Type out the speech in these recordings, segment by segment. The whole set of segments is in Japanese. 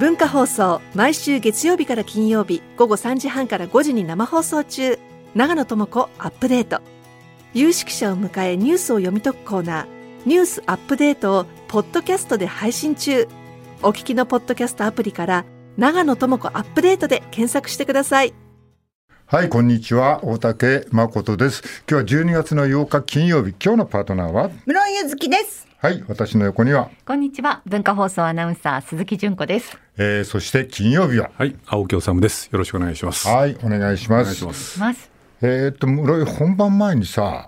文化放送毎週月曜日から金曜日午後3時半から5時に生放送中長野智子アップデート有識者を迎えニュースを読み解くコーナーニュースアップデートをポッドキャストで配信中お聞きのポッドキャストアプリから長野智子アップデートで検索してくださいはい、こんにちは。大竹誠です。今日は12月の8日金曜日。今日のパートナーは？室井ゆずきです。はい、私の横には、こんにちは文化放送アナウンサー鈴木純子ですえー、そして金曜日は、はい、青木治です。よろしくお願いします。はい、お願いします。お願いします。えーっと、室井本番前にさ、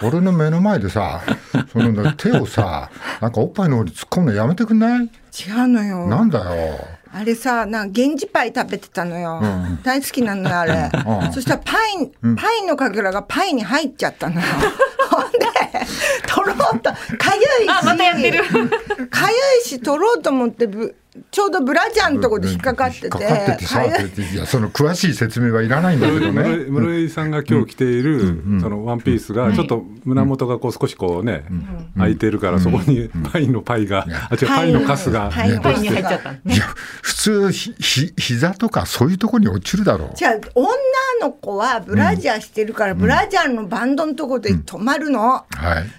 俺の目の前でさ、そのね手をさ、なんかおっぱいの方に突っ込むのやめてくんない？違うのよ。なんだよ。あれさ、なんか源氏パイ食べてたのよ。大好きなのよ、あれ。うんそしたらパイ、パイのかけらがパイに入っちゃったのよ。ほんで、取ろうと、かゆいし。かゆいし、取ろうと思ってぶ、ちょうどブラジャーのとこで引っかかってて。引っかかってていいや、その詳しい説明はいらないんだけど室ね。井室井さんが今日着ている、そのワンピースがちょっと胸元がこう少しこうね、開いてるからそこにパイのパイが、あ違うパイ。のカスが。パイ。に入っちゃった。いや、普通ひ、ひ、膝とかそういうところに落ちるだろう。じゃあ女の子はブラジャーしてるから、ブラジャーのバンドのとこで止まるの。は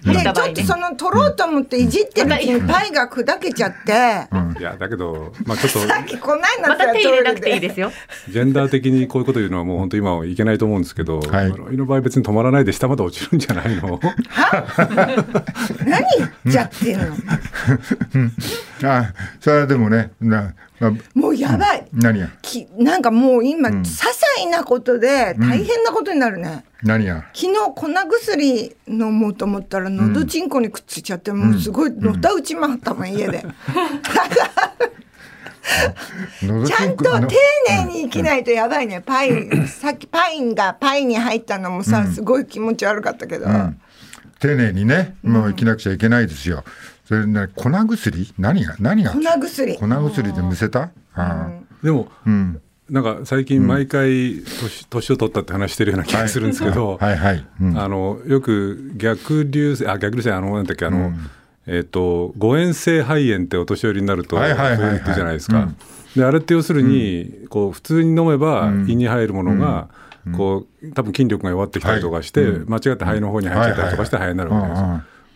い。で、ちょうんっとその取ろうと思っていじってるうちにパイが砕けちゃって、いやだけどまあちょっと。さっきこないなまた手入れなくていいで。す よジェンダー的にこういうこと言うのはもう本当今はいけないと思うんですけど、はい。室井の場合別に止まらないで下まで落ちるんじゃないの？何言っちゃってんの、あ、それはでもね、な、なもうやばい、何や、きなんかもう今、些細なことで大変なことになるね、何や？昨日粉薬飲もうと思ったらのどちんこにくっついちゃって、もうすごいのたうち回ったもん家で、ちゃんと丁寧に生きないとやばいね。パイさっきパインがパイに入ったのもさ、すごい気持ち悪かったけど、丁寧にね、もう生きなくちゃいけないですよ。それね、粉薬？何が、何が？粉薬。粉薬でむせた？あでもーうん。なんか最近毎回年年を取ったって話してるような気がするんですけど、はいはい。うん。あのよく逆流性あ逆流性あのなんだっけあの、えっ、と誤嚥性肺炎ってお年寄りになるとはいはいはいはい。そう言ってるじゃないですか。うん。であれって要するに、こう普通に飲めば胃に入るものが、こう多分筋力が弱ってきたりとかして、はい。間違って肺の方に入っちゃったりとかして肺になるわけです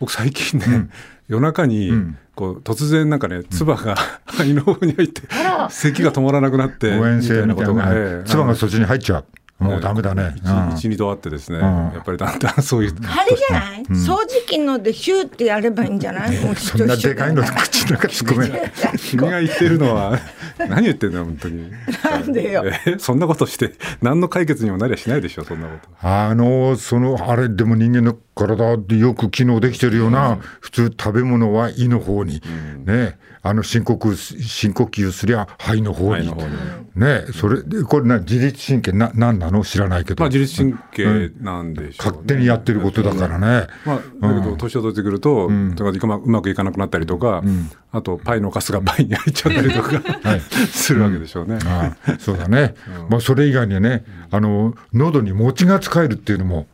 僕最近ね、夜中に、こう突然なんかね唾が 肺の方に入って咳が止まらなくなってみたいな。ええ。唾がそっちに入っちゃう。もうダメだね。うん。一二度あってですね、ん。やっぱりだんだんそういう。あれじゃない、掃除機のでシューってやればいいんじゃない？もうそんなでかいの？口の中突っ込めない。君が言ってるのは何言ってんだよ本当に。なんでよ。えそんなことして何の解決にもなりゃしないでしょそんなこと。あの、その、あれ、でも人間の体ってよく機能できてるような、普通食べ物は胃の方に、ね、あの深呼吸、深呼吸すりゃ肺の方に。方に。ね、それで、これな、自律神経な、なんなの？知らないけど。まあ自律神経なんでしょう、ね。勝手にやってることだからね。まあ、だけど年を取ってくると、とかうまうまくいかなくなったりとか、あとパイのカスがパイに入っちゃったりとか、するわけでしょうね。ああそうだね。まあ、それ以外にね、あの、喉に餅が使えるっていうのも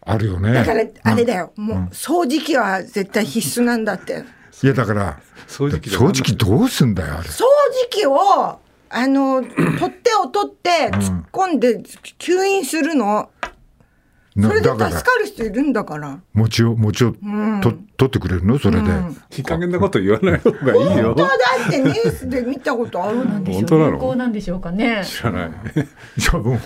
あるよね。だからあれだよ、もう掃除機は絶対必須なんだっていや、だから、掃除機で掃除機どうすんだよ、あれ。掃除機をあの取っ手を取って突っ込んで吸引するの、なそれで助かる人いるんだから。餅を餅をと、取ってくれるの？それで、いい加減なこと言わない方がいいよ。本当。だってニュースで見たことあるの。本当なの？有効なんでしょうかね。知らない。いやも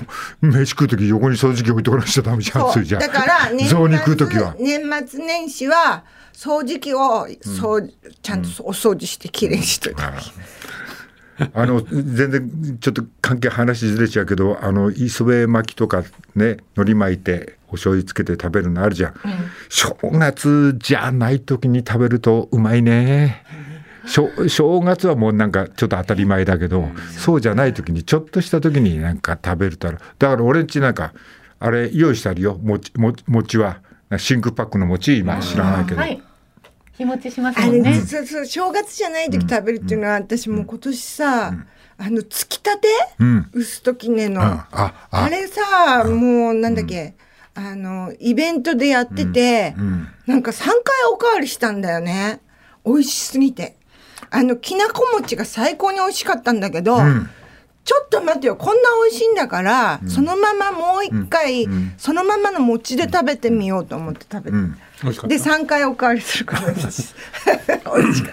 う飯食う時横に掃除機置いとかなくちゃダメじゃんそそうれじゃ。だから年雑煮食う時は。末年末年始は掃除機をそうちゃんとお掃除してきれいにしといた。方がいい、あの全然ちょっと関係話ずれちゃうけどあの磯辺巻きとかね海苔巻いてお醤油つけて食べるのあるじゃん、正月じゃない時に食べるとうまいね。正正月はもうなんかちょっと当たり前だけど、そうじゃない時にちょっとした時になんか食べるとある。だから俺んちなんかあれ用意してあるよ。餅餅餅は。真空パックの餅今知らないけど、はい日持ちしますあれ、もんね。そうそう正月じゃない時食べるっていうのは、私もう今年さ、あのつきたて、うん。薄時ねの、あれさ、もうなんだっけ、あのイベントでやってて、なんか3回おかわりしたんだよね。美味しすぎて。あのきなこ餅が最高に美味しかったんだけど、ちょっと待ってよ。こんな美味しいんだから、そのままもう一回、そのままの餅で食べてみようと思って食べて、美味しかった。で3回おかわりするから。美味しい美味しかっ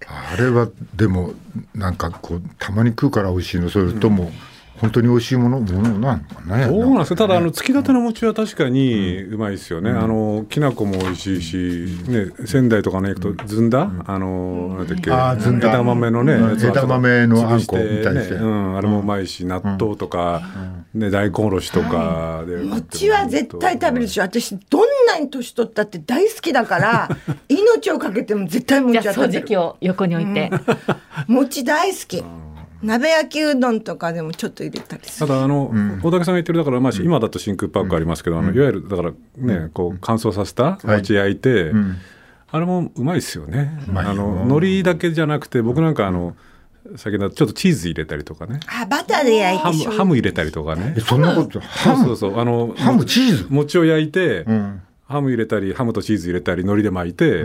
た。あれはでもなんかこうたまに食うから美味しいの。それとも本当に美味しいもの？ものなのかね。そうなんですよ。ただあのつきたての餅は確かにうまいですよね、あのきな粉も美味しいし、ね、仙台とかね行くとずんだ、あのなんだっけ？あーずんだ。枝豆のね、枝豆のあんこみたいにして。ねうん、あれもうまいし納豆とか、ね、大根おろしとかで、餅は絶対食べるでしょ私どんなに年取ったって大好きだから 命をかけても絶対餅じゃあ掃は食べる。除機を横に置いて、餅大好き鍋焼きうどんとかでもちょっと入れたりする。ただあの、大竹さんが言ってるだから、まあ、今だと真空パックありますけど、あのいわゆるだからねこう乾燥させた餅焼いて、あれもうまいですよね。あの海苔だけじゃなくて僕なんかあの先ほどちょっとチーズ入れたりとかね。あバターで焼いてハムハム入れたりとかね。えそんなことハム？そうそうそう。あのハムチーズ？餅を焼いて、ん。ハム入れたりハムとチーズ入れたり海苔で巻いて、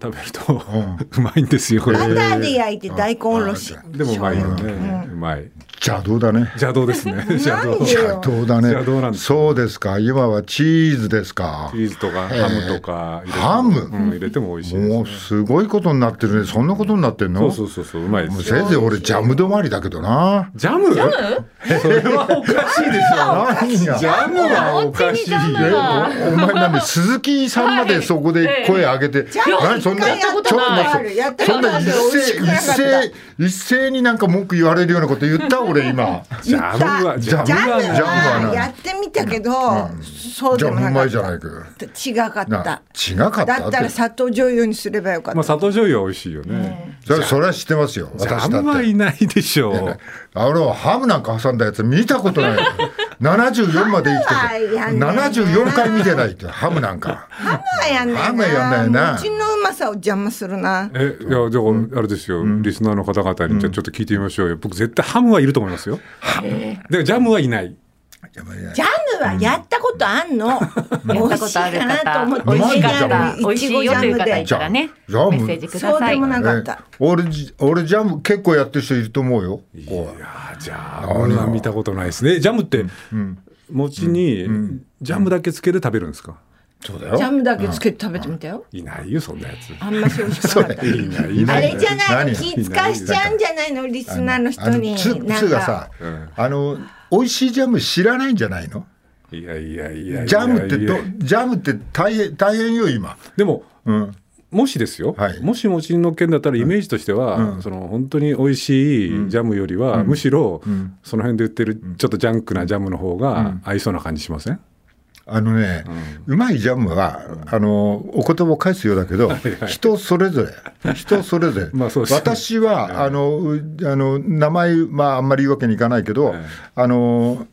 食べると、うまいんですよ、バターで焼いて大根おろし。でもうまいよね、うまい邪道だね。邪道ですね。邪道。邪道だね。邪道なんです。そうですか。今はチーズですか。チーズとかハムとかハム？うん、入れても美味しいです、もうすごいことになってるね。そんなことになってんの？そうそうそうそううまいですよ。せいぜい俺ジャム止まりだけどな。ジャム？ジャム？それはおかしいでしょ。何がジャムはおかしいよ。お前なんで鈴木さんまでそこで声上げて、何？そんなやったことある。やったそんな一斉一斉一斉になんか文句言われるようなこと言った俺今。ジャムはジャム。はジャムはやってみたけど、そうじゃあうでもなかっまいじゃないか。た違かっなた違かっただったら砂糖醤油にすればよかった、まあ砂糖醤油は美味しいよね、それそれは知ってますよジ私だって。ャムはいないでしょう。あ俺はハムなんか挟んだやつ見たことない74まで生きてて。やんないな。74回見てないってハムなんか。ハムはやんないな。ハムはやんないな。餅のうまさを邪魔するな。えいやじゃああれですよ、リスナーの方々にじゃあちょっと聞いてみましょうよ。僕絶対ハムはいると思いますよ。でジャムはいない。ジャムはやったことあんの、やったことある美味しいかなと方思って。美味しかった。ジャム。美味しいよという方いたらね。ジャム。メッセージください。そうでもなかった、え俺じ俺ジャム結構やってる人いると思うよ。いやジャムは見たことないですね。ジャムって、餅にジャムだけつけて食べるんですか、そうだよ。ジャムだけつけて食べてみたよ、いないよそんなやつ。あんまし美味しくなかった。いないいない。あれじゃないの？何？気使わしちゃうんじゃないの？リスナーの人に。あのつなんかつがさ、あの美味しいジャム知らないんじゃないの？いやいやいやいや。ジャムってどジャムって大変大変よ今。でもうん。もしですよ、はい。もし餅の件だったらイメージとしては、その本当に美味しいジャムよりは、むしろ、その辺で売ってるちょっとジャンクなジャムの方が合いそうな感じしません、あのね、うまいジャムは、あの、お言葉を返すようだけど、人それぞれ、人それぞれ。まあそうですね。私は、あの、うあの、名前、まあ、あんまり言うわけにいかないけど、ええあの、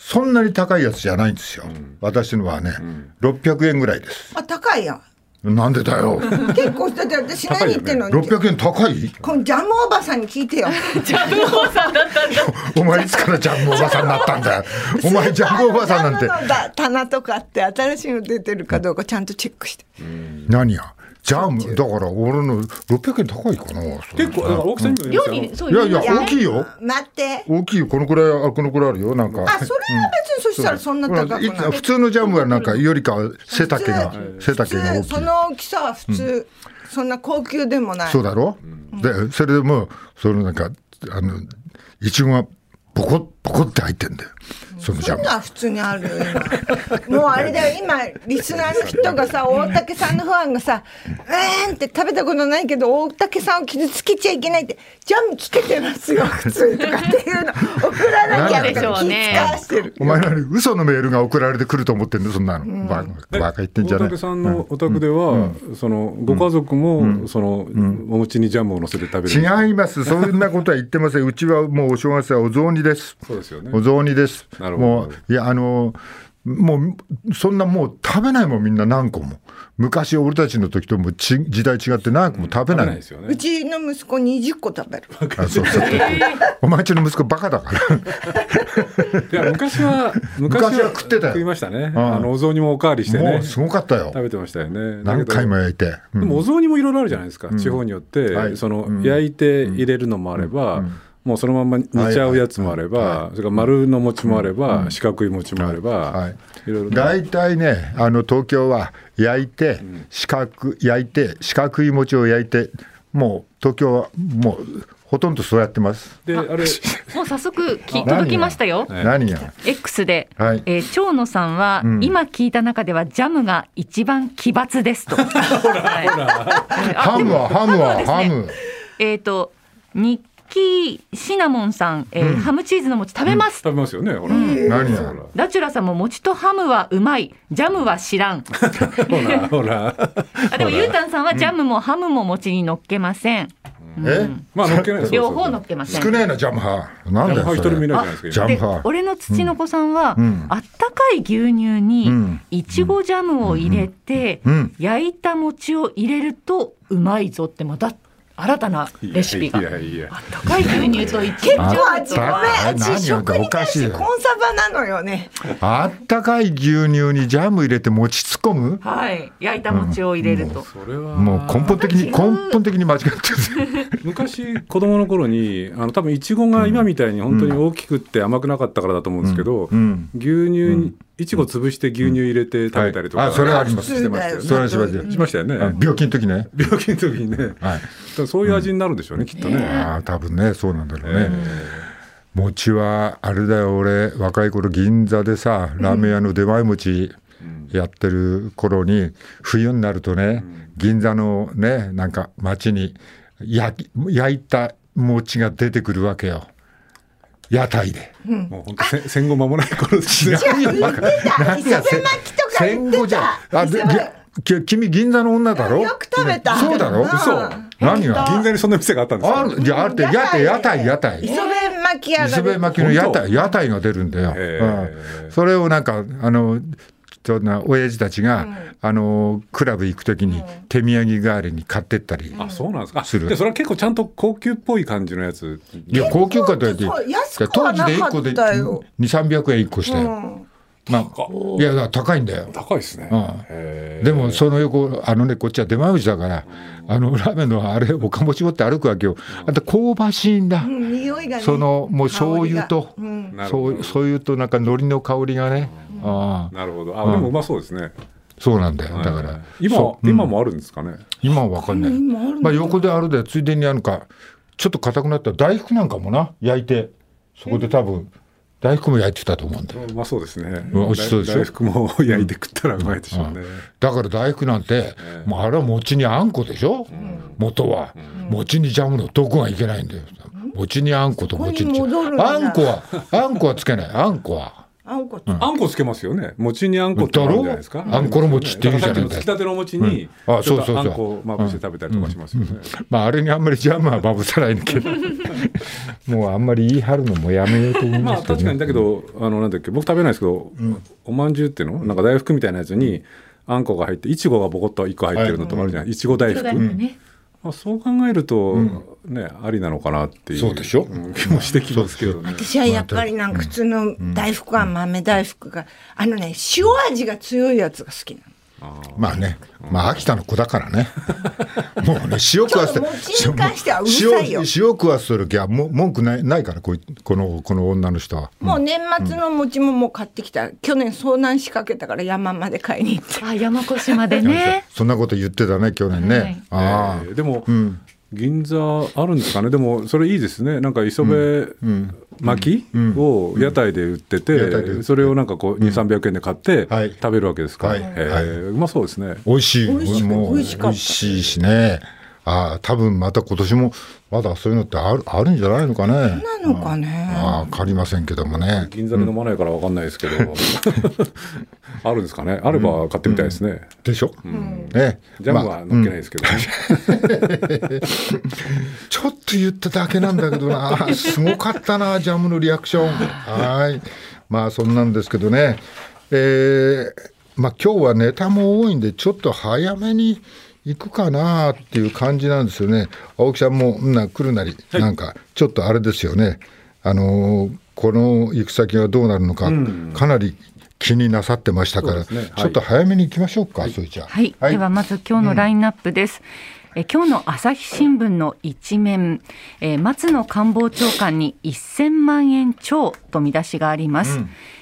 そんなに高いやつじゃないんですよ。私のはね、600円ぐらいです。あ高いやんなんでだよ。結構だって私何言ってんの、600円高い？このジャムおばさんに聞いてよお前いつからジャムおばさんになったんだよ。お前ジャムおばさんなんてジ。ャムのだ棚とかって新しいの出てるかどうかちゃんとチェックして何や？ジャム、だから俺の600円高いかな。結構だから大きさにもよ。いやいや、大きいよ。待って。大きいよ。このくらいあこのくらいあるよ。なんか。あそれは別にそしたらそんな高くないい普通のジャムはなんかよりかは背丈が背丈が大きい。その大きさは普通、そんな高級でもない。そうだろ、でそれでもうそのなんかあのいちごがボコッボコって入ってんだよそのジ普通にあるよ今。もうあれだよ 今リスナーの人がさ大竹さんのファンがさ「えーん」って食べたことないけど大竹さんを傷つけちゃいけないって「ジャムつけてますよ 普通」とかっていうの。送らなきゃなんでしょうね。気使わしてる。お前何嘘のメールが送られてくると思ってんのそんなの、バカ言ってんじゃない。大竹さんのお宅では、そのご家族も、その、お餅にジャムを乗せて食べる。違います。そんなことは言ってません。うちはもうお正月はお雑煮です。そうですよね。お雑煮ですもういやあのもうそんなもう食べないもんみんな何個も。昔俺たちの時ともち時代違って何個も食べない,、食べないですよね。うちの息子20個食べる。あそうそう。お前んちの息子バカだから。いや昔は昔は食ってたよ。食いましたね、ん。あのお雑煮もおかわりしてね。もうすごかったよ。食べてましたよね。何回もだ焼いて、けどでもお雑煮もいろいろあるじゃないですか、地方によって、はい。その、うん。焼いて入れるのもあれば、もうそのまま煮ちゃうやつもあれば、はいはい。それから丸の餅もあれば、四角い餅もあれば、はい。いろいろ。大体ねあの東京は焼いて四角焼いて四角い餅を焼いてもう東京はもうほとんどそうやってます。であれ もう早速き届きましたよ。はい何が？X で、はい。えー長野さんは、うん。今聞いた中ではジャムが一番奇抜ですと。はい あハムはハムはハムえっ、とニッキーシナモンさん、えーハムチーズの餅食べます。食べますよね。ほら、何がダチュラさんも餅とハムはうまい、ジャムは知らん。ほらほら。あでもゆうたんさんはジャムもハムも餅に乗っけません。え？まあ乗っけない。です両方乗っけません。少ねえなジャム派なんだ一人もいれないじゃないですかジャムで派俺の土の子さんは、うん。あったかい牛乳にうん。いちごジャムを入れて、うん。焼いた餅を入れるとうまいぞってまた新たなレシピがいやいやいや。あったかい牛乳といちごジ結構味ごめん何食に対しておかしい。よコンサバなのよねあったかい牛乳にジャム入れて餅突っ込む？はい。焼いた餅を入れると、それはもう根本的に根本的に間違ってる。昔子供の頃にあの多分いちごが今みたいに本当に大きくって甘くなかったからだと思うんですけど、うん。牛乳にいちご潰して牛乳入れて食べたりとか、はい。あそれはあります。してましたよね。それはしましたよ。しましたよね、あ病気の時ね。病気の時にね、はい。らそういう味になるんでしょうね、きっとね、ああ多分ねそうなんだろうね、餅はあれだよ俺若い頃銀座でさラーメン屋の出前餅やってる頃に冬になるとね銀座のねなんか街に焼き焼いた餅が出てくるわけよ屋台で。もう本当戦戦後間もない頃ですね違う言ってた。戦後じゃあで君銀座の女だろ？よく食べた。そうだろ？うん。嘘。何が？銀座にそんな店があったんですか？ある。じゃあある。って屋台屋台屋台。磯辺巻き屋が磯辺巻きの屋本台屋台が出るんだよ、へうん。それをなんかあのそんな親父たちが、あのクラブ行く時に手土産代わりに買ってったり、あそうなんですか。する。でそれは結構ちゃんと高級っぽい感じのやつ？いや高級かと言って当時で1個でたよ2300円1個したよ、うん。まあ、いやだから高いんだよ。高いですね、うん。でもその横あのねこっちは出前口だからあのラーメンのあれおかもち持って歩くわけよ。あと香ばしいんだ、うん匂いがね。そのもう醤油と、うん。そう醤油となんか海苔の香りがね、ああ。なるほど。あでもうまそうですね、そうなんだよ。だから、はい今今もあるんですかね、今は分かんない、まあ、横であるでついでにあるかちょっと硬くなった大福なんかもな。焼いてそこで多分大福も焼いてたと思うんだよ。うまそうですね。うん美味しそうでしょ？大福も焼いて食ったらうまいでしょうね、だから大福なんて、もうあれは餅にあんこでしょ、元は、餅にジャムのどこがいけないんだよ。餅にあんこと餅にあんこはあんこはつけない。あんこはあんこあんこつけますよね。餅にあんこってあるんじゃないですか。あんこの餅って言うじゃないだ。からさっきのつきたての餅にうん。あそうそうそう。あんこをまぶして食べたりとかしますよね、まああれにあんまりジャムはまぶさないけど。もうあんまり言い張るのもやめようと思いまあますけど、ね。確かにだけどあのなんだっけ僕食べないですけど、おまんじゅうっていうの？なんか大福みたいなやつにあんこが入っていちごがボコッと一個入ってるのとかあるじゃない？いちご大福。まあ、そう考えると、ねありなのかなっていうそうでしょ？ん気もしてきますけどね。私はやっぱりなんか普通の大福は豆大福があのね塩味が強いやつが好きなのまあね、まあ秋田の子だからね。もうね、塩食わせて塩塩食わせる時はも文句ないないからこいこのこの女の人は。もう年末の餅ももう買ってきた。去年遭難しかけたから山まで買いに行って。あ山古島でね。そんなこと言ってたね去年ね。はい。ああ、えーでも、ん。銀座あるんですかね。でもそれいいですね。なんか磯辺巻きを屋台で売ってて、それをなんかこう2 3 0 0円で買ってはい。食べるわけですか、はい。へーうまそうですね。美味しい。美味しいしね。ああ多分また今年もまだそういうのってあるあるんじゃないのかね。なのかねああ分かりませんけどもね。銀座で飲まないからわかんないですけど、あるんですかねあれば買ってみたいですね、でしょ？ね。ジャムまあは乗っけないですけどね、ちょっと言っただけなんだけどな、すごかったな、ジャムのリアクション。はい。まあ、そんなんですけどね。えー、まあ今日はネタも多いんで、ちょっと早めに行くかなっていう感じなんですよね。青木さんも、な来るなり、なんか、ちょっとあれですよね。あのーこの行く先はどうなるのか、かなり気になさってましたから、ね。はい。ちょっと早めに行きましょうか、それじゃあ。はい、ではまず今日のラインナップです。え今日の朝日新聞の一面、えー松野官房長官に1000万円超と見出しがあります、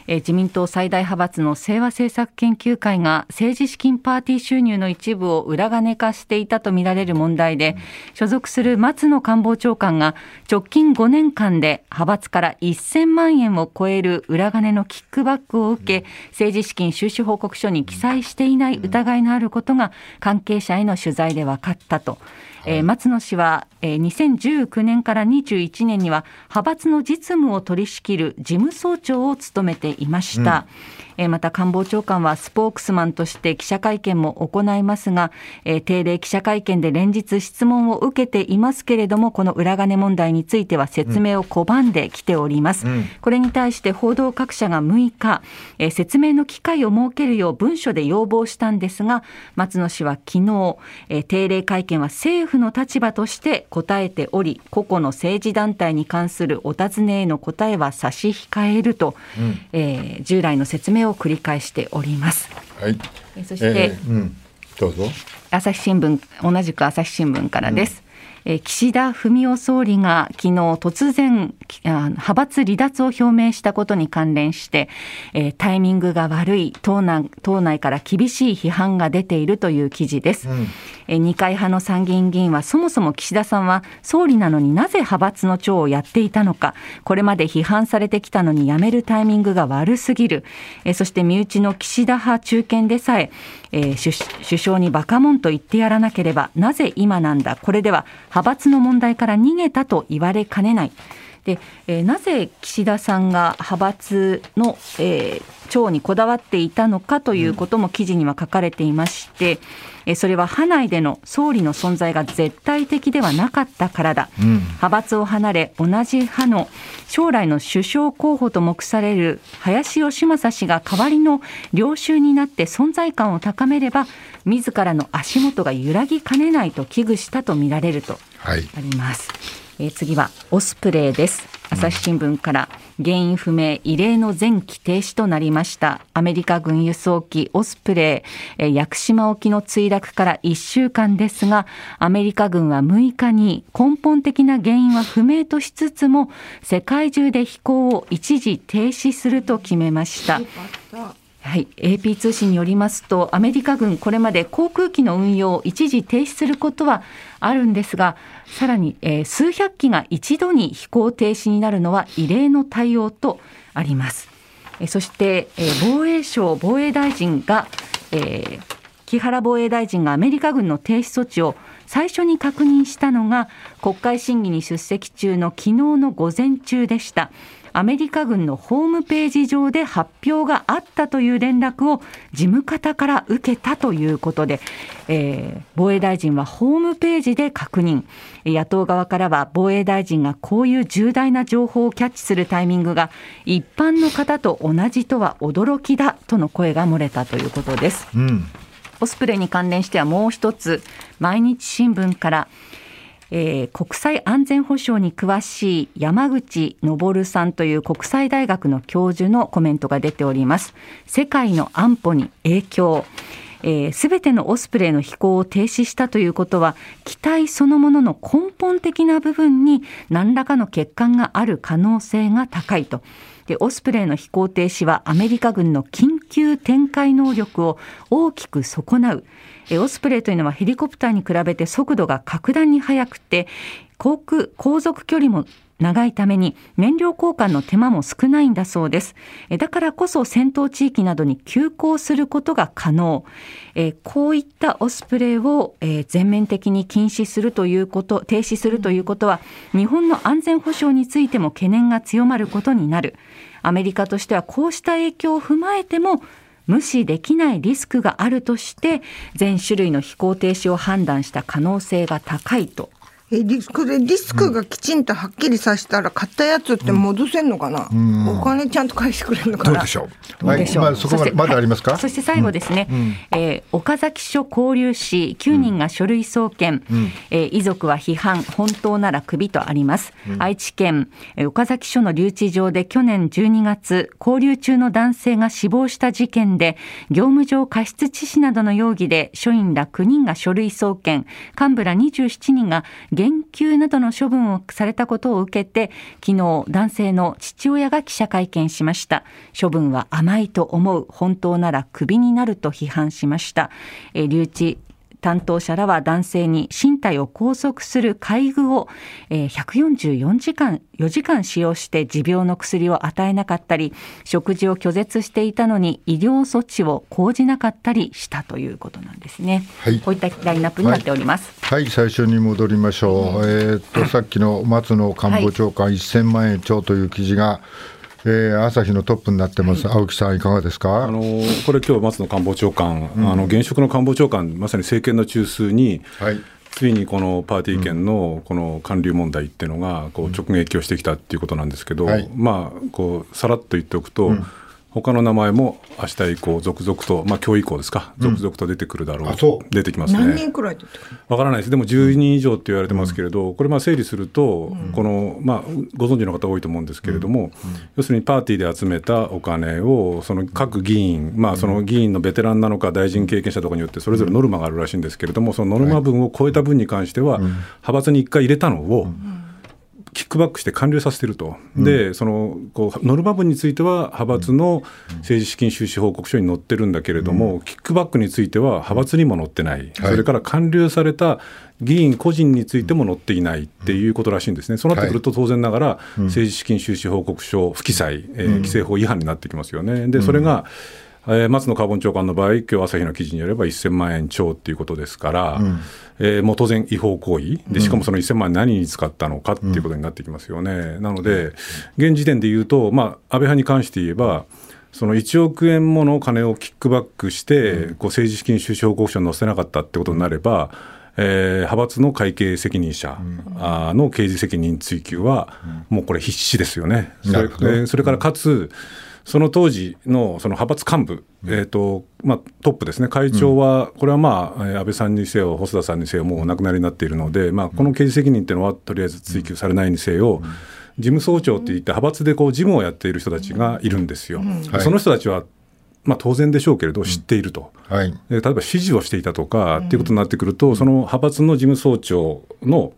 えー自民党最大派閥の清和政策研究会が政治資金パーティー収入の一部を裏金化していたとみられる問題で、所属する松野官房長官が直近5年間で派閥から1000万円を超える裏金のキックバックを受け、政治資金収支報告書に記載していない疑いのあることが関係者への取材で分かったと。えー松野氏は、えー2019年から21年には派閥の実務を取り仕切る事務総長を務めていました、えーまた官房長官はスポークスマンとして記者会見も行いますが、えー定例記者会見で連日質問を受けていますけれどもこの裏金問題については説明を拒んできております、これに対して報道各社が6日、えー説明の機会を設けるよう文書で要望したんですが松野氏は昨日、えー定例会見は政府の立場として答えており個々の政治団体に関するお尋ねへの答えは差し控えると、えー従来の説明を繰り返しております。はい。えーそして、えーうん、どうぞ。朝日新聞同じく朝日新聞からです。えー岸田文雄総理が昨日突然派閥離脱を表明したことに関連して、えータイミングが悪い党内党内から厳しい批判が出ているという記事です、えー二階派の参議院議員はそもそも岸田さんは総理なのになぜ派閥の長をやっていたのか。これまで批判されてきたのに辞めるタイミングが悪すぎる、そして身内の岸田派中堅でさええー首首相にバカモンと言ってやらなければなぜ今なんだ。これでは派閥の問題から逃げたと言われかねない。で、えーなぜ岸田さんが派閥の、えー長にこだわっていたのかということも記事には書かれていまして、えーそれは派内での総理の存在が絶対的ではなかったからだ、派閥を離れ同じ派の将来の首相候補と目される林芳正氏が代わりの領袖になって存在感を高めれば自らの足元が揺らぎかねないと危惧したとみられるとはい。あります。えー次はオスプレイです。朝日新聞から原因不明異例の前期停止となりましたアメリカ軍輸送機オスプレイ、屋久島沖の墜落から1週間ですがアメリカ軍は6日に根本的な原因は不明としつつも世界中で飛行を一時停止すると決めました。はい、AP 通信によりますとアメリカ軍これまで航空機の運用を一時停止することはあるんですがさらに、えー数百機が一度に飛行停止になるのは異例の対応とあります。えそして、え防衛省防衛大臣が、えー木原防衛大臣がアメリカ軍の停止措置を最初に確認したのが国会審議に出席中の昨日の午前中でした。アメリカ軍のホームページ上で発表があったという連絡を事務方から受けたということで、えー防衛大臣はホームページで確認野党側からは防衛大臣がこういう重大な情報をキャッチするタイミングが一般の方と同じとは驚きだとの声が漏れたということです。うん。オスプレイに関連してはもう一つ毎日新聞から、えー国際安全保障に詳しい山口昇さんという国際大学の教授のコメントが出ております。世界の安保に影響。すべてのオスプレイの飛行を停止したということは機体そのものの根本的な部分に何らかの欠陥がある可能性が高いと。でオスプレイの飛行停止はアメリカ軍の緊急展開能力を大きく損なうオスプレイというのはヘリコプターに比べて速度が格段に速くて航空航続距離も長いために燃料交換の手間も少ないんだそうです。だからこそ戦闘地域などに急行することが可能。えこういったオスプレイを、え全面的に禁止するということ、停止するということは、日本の安全保障についても懸念が強まることになる。アメリカとしてはこうした影響を踏まえても、無視できないリスクがあるとして、全種類の飛行停止を判断した可能性が高いと。えリこれリスクがきちんとはっきりさせたら買ったやつって戻せんのかな、お金ちゃんと返してくれるのかな？どうでしょう？はい、どうでしょう？まあ、そこまで、そしてまだありますか？はいそして最後ですね、えー岡崎署交流し9人が書類送検、えー遺族は批判本当なら首とあります、愛知県えー岡崎署の留置場で去年12月交流中の男性が死亡した事件で業務上過失致死などの容疑で署員ら9人が書類送検。幹部ら27人が減給などの処分をされたことを受けて昨日男性の父親が記者会見しました。処分は甘いと思う本当ならクビになると批判しました、え留置担当者らは男性に身体を拘束する介護を、えー144時間4時間使用して持病の薬を与えなかったり食事を拒絶していたのに医療措置を講じなかったりしたということなんですね、はい。こういったラインナップになっております、はい、最初に戻りましょう。えーっと、さっきの松野官房長官1000万円超という記事が。えー朝日のトップになってます。青木さんいかがですか？あのこれ、今日松野官房長官、あの現職の官房長官、まさに政権の中枢に、はい。ついにこのパーティー券のこの還流問題っていうのがこう直撃をしてきたっていうことなんですけど、はいまあこうさらっと言っておくと、他の名前も明日以降続々と、まあ今日以降ですか、続々と出てくるだろう、う。出てきますね。何人。くらいわからないです、でも10人以上って言われてますけれど、これ、まあ整理すると、この、まあ、ご存知の方多いと思うんですけれども、要するにパーティーで集めたお金を、その各議員、まあ、その議員のベテランなのか、大臣経験者とかによって、それぞれノルマがあるらしいんですけれども、そのノルマ分を超えた分に関しては、派閥に1回入れたのを、キックバックして完了させてると、でそのこうノルマ分については派閥の政治資金収支報告書に載ってるんだけれども、キックバックについては派閥にも載ってない、それから完了された議員個人についても載っていないっていうことらしいんですね、そうなってくると当然ながら、政治資金収支報告書不記載、えー規正法違反になってきますよね。でそれがえー松野官房長官の場合、今日朝日の記事によれば1000万円超っていうことですから、えーもう当然違法行為。で、しかもその1000万円何に使ったのかっていうことになってきますよね。なので、現時点で言うと、まあ、安倍派に関して言えば、その1億円もの金をキックバックして、こう政治資金収支報告書に載せなかったってことになれば、えー派閥の会計責任者の刑事責任追及は、もうこれ必至ですよね。それそれからかつ、その当時のその派閥幹部、えーとまあ、トップですね、会長は、これはまあ、えー安倍さんにせよ、細田さんにせよ、もうお亡くなりになっているので、まあ、この刑事責任っていうのは、とりあえず追及されないにせよ、事務総長っていって、派閥でこう事務をやっている人たちがいるんですよ。はいその人たちはまあ、当然でしょうけれど、知っていると。はい。で例えば指示をしていたとかっていうことになってくると、その派閥の事務総長の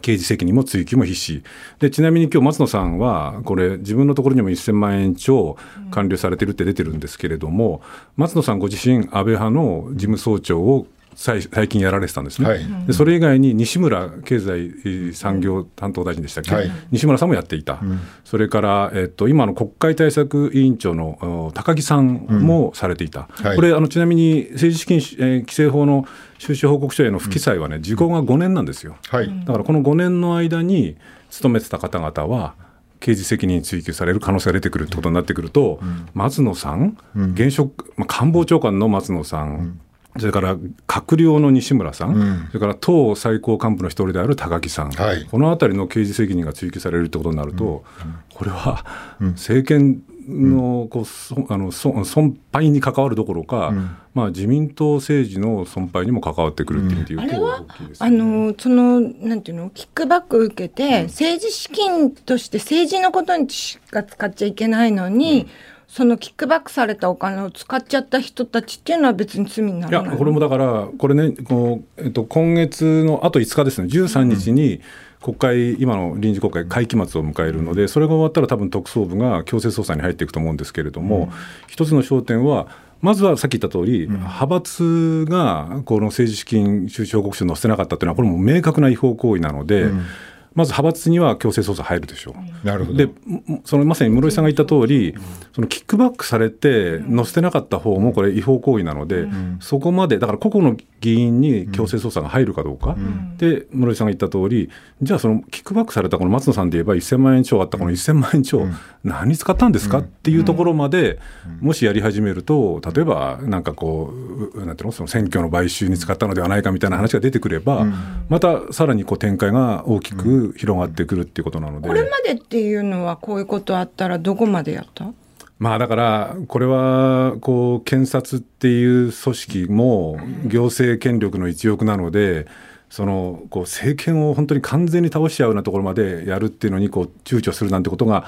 刑事責任も追及も必至。でちなみに今日松野さんはこれ自分のところにも1000万円超完了されてるって出てるんですけれども、松野さんご自身安倍派の事務総長を最最近やられてたんですね、はい。でそれ以外に西村経済産業担当大臣でしたっけ、はい。西村さんもやっていた、それから、えっと、今の国会対策委員長のお高木さんもされていた、はい。これあのちなみに政治資金、えー規正法の収支報告書への不記載はね、時効が5年なんですよ。はい。だからこの5年の間に勤めてた方々は、刑事責任追及される可能性が出てくるってことになってくると、松野さん、現職、まあ、官房長官の松野さん、それから閣僚の西村さん、それから党最高幹部の一人である高木さん、はい。このあたりの刑事責任が追及されるってことになると、これは政権のこうそあのそ損敗に関わるどころか、まあ、自民党政治の損敗にも関わってくるっていう意味で言うと大きいですよあねのそのなんていうのキックバック受けて、政治資金として政治のことにしか使っちゃいけないのに、そのキックバックされたお金を使っちゃった人たちっていうのは別に罪にないらない。やこれもだから、これね、こうえっと、今月のあと5日ですね、13日に国会、今の臨時国会、会期末を迎えるので、それが終わったら、多分特捜部が強制捜査に入っていくと思うんですけれども、一つの焦点は、まずはさっき言った通り、派閥がこの政治資金収支報告書に載せてなかったというのは、これも明確な違法行為なので、まず派閥には強制捜査入るでしょう。なるほど。でもそのまさに室井さんが言った通り、そのキックバックされて載せてなかった方もこれ違法行為なので、そこまでだから個々の議員に強制捜査が入るかどうか、で室井さんが言った通りじゃあそのキックバックされたこの松野さんで言えば1000万円超あった。この1000万円超、何に使ったんですか？っていうところまで、もしやり始めると例えばなんかこううなんていうの？その選挙の買収に使ったのではないかみたいな話が出てくれば、またさらにこう展開が大きく広がってくるっていうことなので。これまでっていうのはこういうことあったらどこまでやった？まあだからこれはこう検察っていう組織も行政権力の一翼なのでそのこう政権を本当に完全に倒しちゃうようなところまでやるっていうのにこう躊躇するなんてことが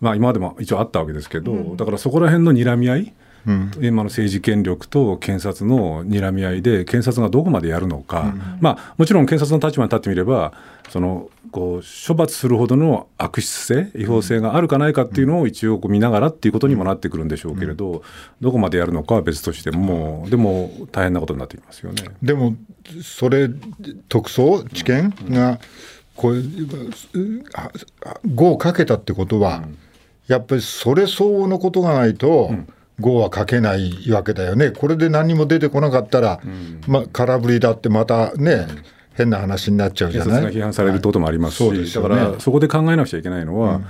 まあ今までも一応あったわけですけどだからそこら辺の睨み合い今の政治権力と検察の睨み合いで検察がどこまでやるのか、まあ、もちろん検察の立場に立ってみればそのこう処罰するほどの悪質性違法性があるかないかっていうのを一応こう見ながらっていうことにもなってくるんでしょうけれど、どこまでやるのかは別としてもでも大変なことになってきますよね。でもそれ特捜知見がこれ5をかけたってことは、やっぱりそれ相応のことがないと、5はかけないわけだよね、これで何も出てこなかったら、まあ、空振りだってまたね、変な話になっちゃうじゃない？批判されることもありますし、はいすよね。だからそこで考えなくちゃいけないのは、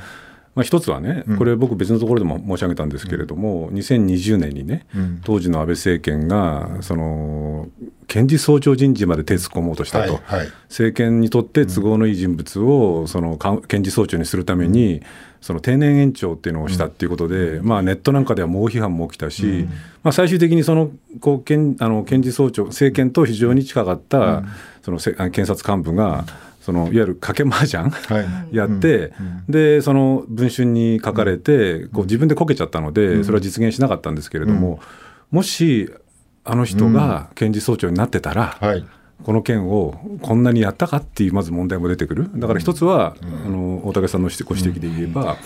まあ、一つはね、これ、僕、別のところでも申し上げたんですけれども、2020年にね、当時の安倍政権が、その検事総長人事まで手突っ込もうとしたと、はいはい。政権にとって都合のいい人物をそのか検事総長にするために、その定年延長っていうのをしたっていうことで、まあ、ネットなんかでは猛批判も起きたし、まあ、最終的にそのこう検あの検事総長、政権と非常に近かった、そのせ検察幹部が、そのいわゆる賭け麻雀、はい。やって、でその文春に書かれて、こう自分でこけちゃったので、それは実現しなかったんですけれども、もしあの人が検事総長になってたら、はい。この件をこんなにやったかっていうまず問題も出てくる、だから一つは、あの大竹さんのご指摘で言えば、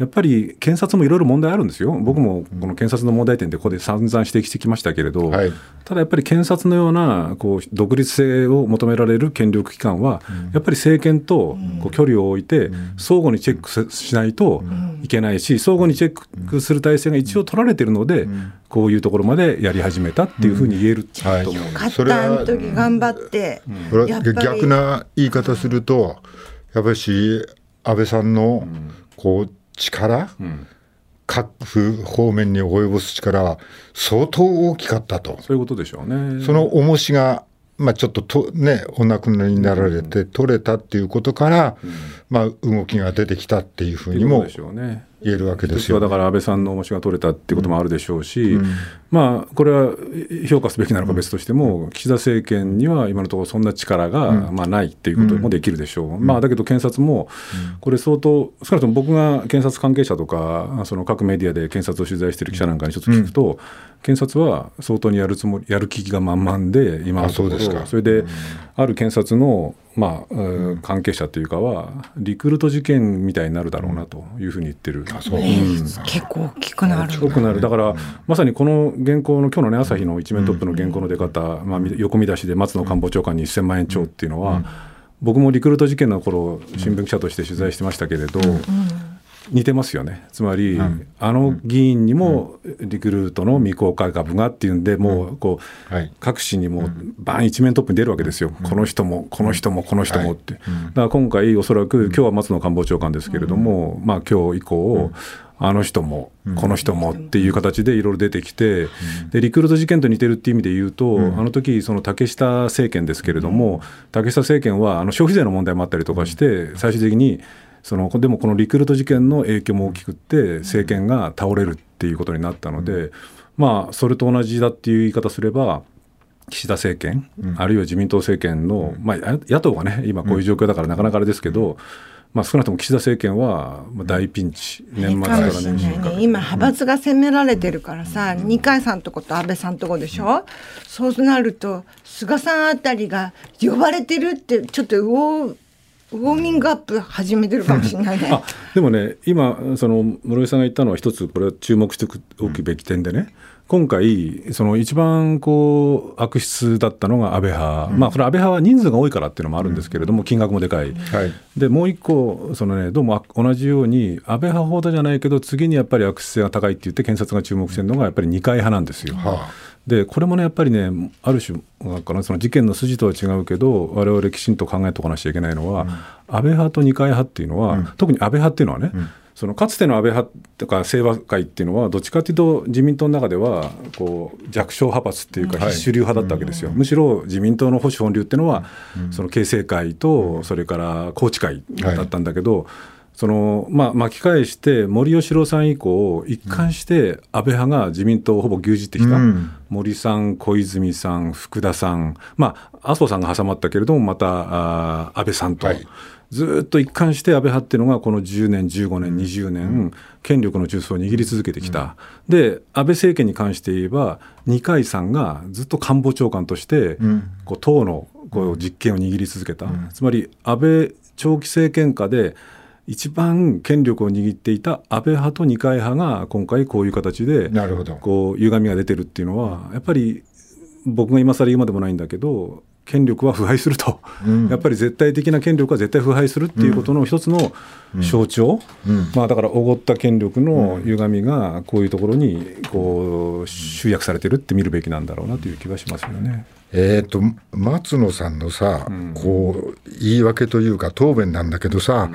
やっぱり検察もいろいろ問題あるんですよ、僕もこの検察の問題点でここで散々指摘してきましたけれど、はい。ただやっぱり検察のようなこう独立性を求められる権力機関は、やっぱり政権とこう距離を置いて、相互にチェックしないといけないし、相互にチェックする体制が一応取られているので、こういうところまでやり始めたっていうふうに言えるはいと思う。勝それはったあの時頑張って、これはやっぱり。逆な言い方すると、やっぱりし安倍さんのこう力、各方面に及ぼす力は相当大きかったと。そういうことでしょうね。その重しが、まあ、ちょっとと、ね、お亡くなりになられて取れたっていうことから、まあ、動きが出てきたっていうふうにも。言えるわけですよ。だから安倍さんの重しが取れたっていうこともあるでしょうし、まあこれは評価すべきなのか別としても、岸田政権には今のところそんな力がまあないっていうこともできるでしょう、まあだけど検察もこれ相当少なくとも僕が検察関係者とかその各メディアで検察を取材している記者なんかにちょっと聞くと、検察は相当にやるつもりやる気が満々で今のところ。あそうですか。それである検察のまあ、うん。関係者というかはリクルート事件みたいになるだろうなというふうに言ってる。そう。結構大きくなる大きくなる。だから、まさにこの原稿の今日のね朝日の一面トップの原稿の出方、まあ、横見出しで松野官房長官に1000万円超っていうのは、僕もリクルート事件の頃新聞記者として取材してましたけれど、似てますよね。つまり、あの議員にもリクルートの未公開株がっていうんでもうこう、はい。各紙にもバン一面トップに出るわけですよ、この人もこの人もこの人もって、だから今回おそらく今日は松野官房長官ですけれども、まあ今日以降、あの人もこの人もっていう形でいろいろ出てきて、でリクルート事件と似てるっていう意味で言うと、あの時その竹下政権ですけれども、竹下政権はあの消費税の問題もあったりとかして、最終的にそのでもこのリクルート事件の影響も大きくって政権が倒れるっていうことになったので、まあそれと同じだっていう言い方すれば岸田政権、あるいは自民党政権の、まあ、や野党がね今こういう状況だからなかなかあれですけど、まあ、少なくとも岸田政権はまあ大ピンチ、年末から年ね今派閥が攻められてるからさ、二階さんとこと安倍さんとこでしょ、そうなると菅さんあたりが呼ばれてるってちょっとウォーミングアップ始めてるかもしれないね。あ。でもね、今、その室井さんが言ったのは、一つ、これは注目しておくべき点でね、今回、その一番こう悪質だったのが安倍派、まあ、それ安倍派は人数が多いからっていうのもあるんですけれども、金額もでかい、はい。でもう一個、そのね、どうもあ同じように、安倍派ほどじゃないけど、次にやっぱり悪質性が高いって言って、検察が注目してるのが、やっぱり二階派なんですよ。はあでこれもねやっぱりねある種なんかなその事件の筋とは違うけど我々きちんと考えておかなきゃいけないのは、安倍派と二階派っていうのは、特に安倍派っていうのはね、そのかつての安倍派とか清和会っていうのはどっちかというと自民党の中ではこう弱小派閥っていうか主流派だったわけですよ、むしろ自民党の保守本流っていうのは、その形成会とそれから宏池会だったんだけど、そのまあ、巻き返して森喜朗さん以降一貫して安倍派が自民党をほぼ牛耳ってきた、うん。森さん小泉さん福田さん。まあ麻生さんが挟まったけれどもまたあー安倍さんと、はい。ずーっと一貫して安倍派っていうのがこの10年15年20年、権力の中枢を握り続けてきた、で安倍政権に関して言えば二階さんがずっと官房長官として、こう党のこう実権を握り続けた、つまり安倍長期政権下で一番権力を握っていた安倍派と二階派が今回こういう形でなるほど。こう歪みが出てるっていうのはやっぱり僕が今更言うまでもないんだけど権力は腐敗すると、やっぱり絶対的な権力は絶対腐敗するっていうことの一つの象徴、まあ、だからおごった権力の歪みがこういうところにこう集約されてるって見るべきなんだろうなという気はしますよね。えー、と松野さんのさ、こう言い訳というか答弁なんだけどさ、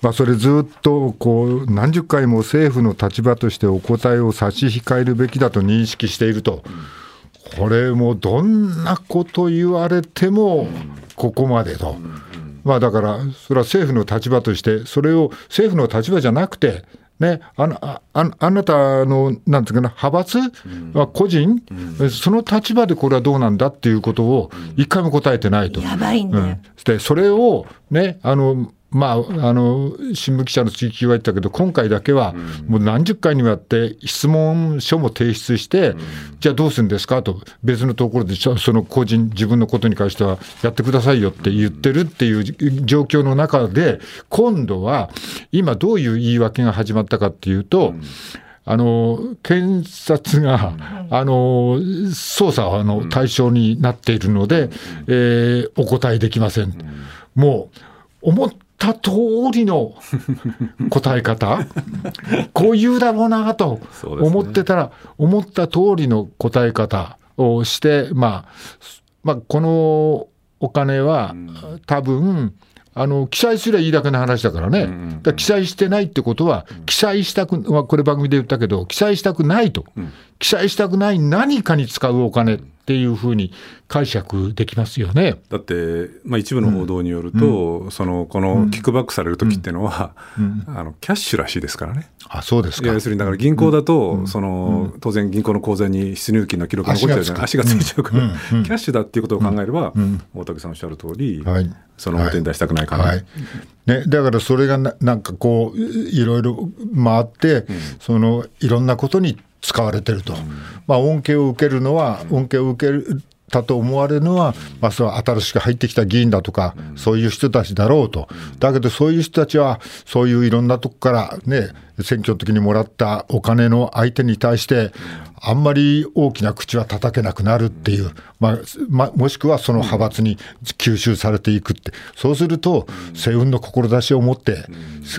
まあ、それずっとこう何十回も政府の立場としてお答えを差し控えるべきだと認識していると、これもどんなこと言われてもここまでと。まあだから、それは政府の立場として、それを政府の立場じゃなくて、ね、あのあああなたの、なんていうかな、派閥、は個人、その立場でこれはどうなんだっていうことを、一回も答えてないと。やばいんだよ。うん。でそれをね、あの、まあ、あの新聞記者の追及は言ったけど、今回だけは、もう何十回にもやって、質問書も提出して、じゃあどうするんですか？と、別のところで、そその個人、自分のことに関しては、やってくださいよって言ってるっていう状況の中で、今度は、今、どういう言い訳が始まったかっていうと、あの検察が、あの捜査の対象になっているので、えーお答えできません。もう思った通りの 答え方、こう言うだろうなと思ってたら、思った通りの答え方をして、まあ、まあ、このお金は多分、あの記載すればいいだけの話だからね、だ記載してないってことは、記載したく、まあ、これ番組で言ったけど、記載したくないと、記載したくない何かに使うお金っていうふうに解釈できますよね。だって、まあ、一部の報道によると、そのこのキックバックされる時っていうのは、あのキャッシュらしいですからね。あ、そうですか。要。するにだから銀行だと、その当然銀行の口座に出入金の記録が残っちゃうじゃない。足がついちゃうから、キャッシュだっていうことを考えれば、大竹さんおっしゃる通り、はい。その表に出したくないかな、はい。ね、だからそれがななんかこういいろいろ回って、そのいろんなことに使われてると、まあ、恩恵を受けるのは、恩恵を受けるたと思われるのは、まあ、その新しく入ってきた議員だとか、そういう人たちだろうと、だけどそういう人たちは、そういういろんなとこからね、選挙の時にもらったお金の相手に対して、あんまり大きな口は叩けなくなるっていう、まあまもしくはその派閥に吸収されていくって、そうすると、世運の志を持って、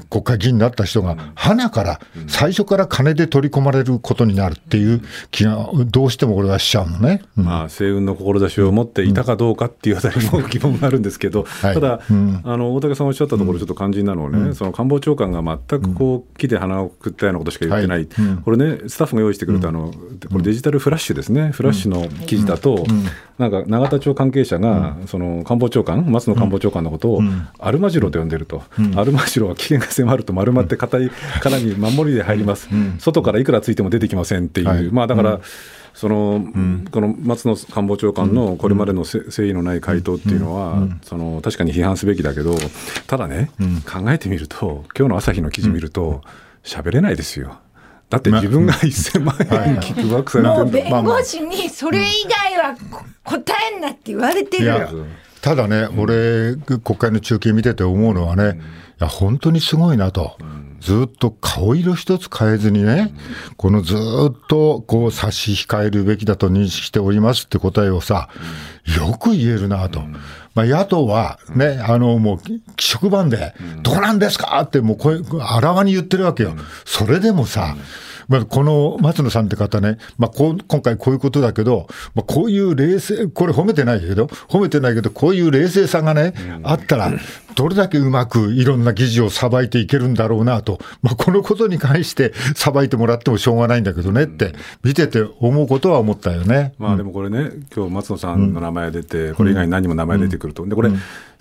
国会議員になった人が、花から、最初から金で取り込まれることになるっていう気が、どうしても俺はしちゃうのね。うん。まあ、星雲の志を持っていたかどうかっていうあたりも疑問があるんですけど、はい。ただ、うん。あの大竹さんおっしゃったところ、ちょっと肝心なのはね、その官房長官が全くこう木で鼻をくったようなことしか言ってない、はい。うん。これね、スタッフが用意してくれたあの、これ、デジタルフラッシュですね、フラッシュの記事だと、なんか永田町関係者が、その官房長官、松野官房長官のことを、アルマジロと呼んでると、アルマジロは危険が迫ると丸まって硬い殻に守りで入ります、外からいくらついても出てきませんっていう、はい。まあだから、そのこの松野官房長官のこれまでのせ誠意のない回答っていうのは、その確かに批判すべきだけど、ただね、考えてみると、今日の朝日の記事見ると、喋れないですよ。だって自分が1000万円キックバックされてもうるんだ弁護士にそれ以外はこ答えんなって言われてるよ。いや。ただね、俺、国会の中継見てて思うのはね、いや、本当にすごいなと。ずっと顔色一つ変えずにね、このずっとこう差し控えるべきだと認識しておりますって答えをさ、よく言えるなと。まあ、野党はね、あの、もう、職番で、どうなんですかってもう声、あらわに言ってるわけよ。それでもさ、まあ、この松野さんって方ね、まあ、こう今回こういうことだけど、まあ、こういう冷静、これ褒めてないけど、褒めてないけど、こういう冷静さがね、あったら、どれだけうまくいろんな議事をさばいていけるんだろうなと、まあ、このことに関してさばいてもらってもしょうがないんだけどねって、見てて思うことは思ったよね。まあ、でもこれね、今日松野さんの名前出て、これ以外に何も名前出てくると。でこれ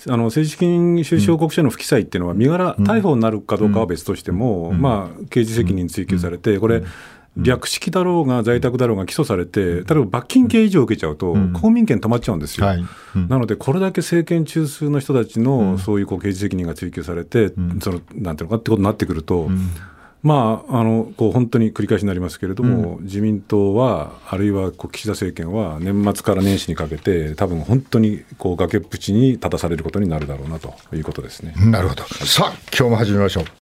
あの政治資金収支報告書の不記載っていうのは、身柄、逮捕になるかどうかは別としても、まあ、刑事責任追及されて、これ、略式だろうが在宅だろうが起訴されて、例えば罰金刑以上受けちゃうと、公民権止まっちゃうんですよ。なので、これだけ政権中枢の人たちのそういうこう刑事責任が追及されて、そのなんていうのかってことになってくると、まあ、あのこう本当に繰り返しになりますけれども、うん、自民党は、あるいはこう岸田政権は、年末から年始にかけて、多分本当にこう崖っぷちに立たされることになるだろうなということですね。なるほど、さあ、今日も始めましょう。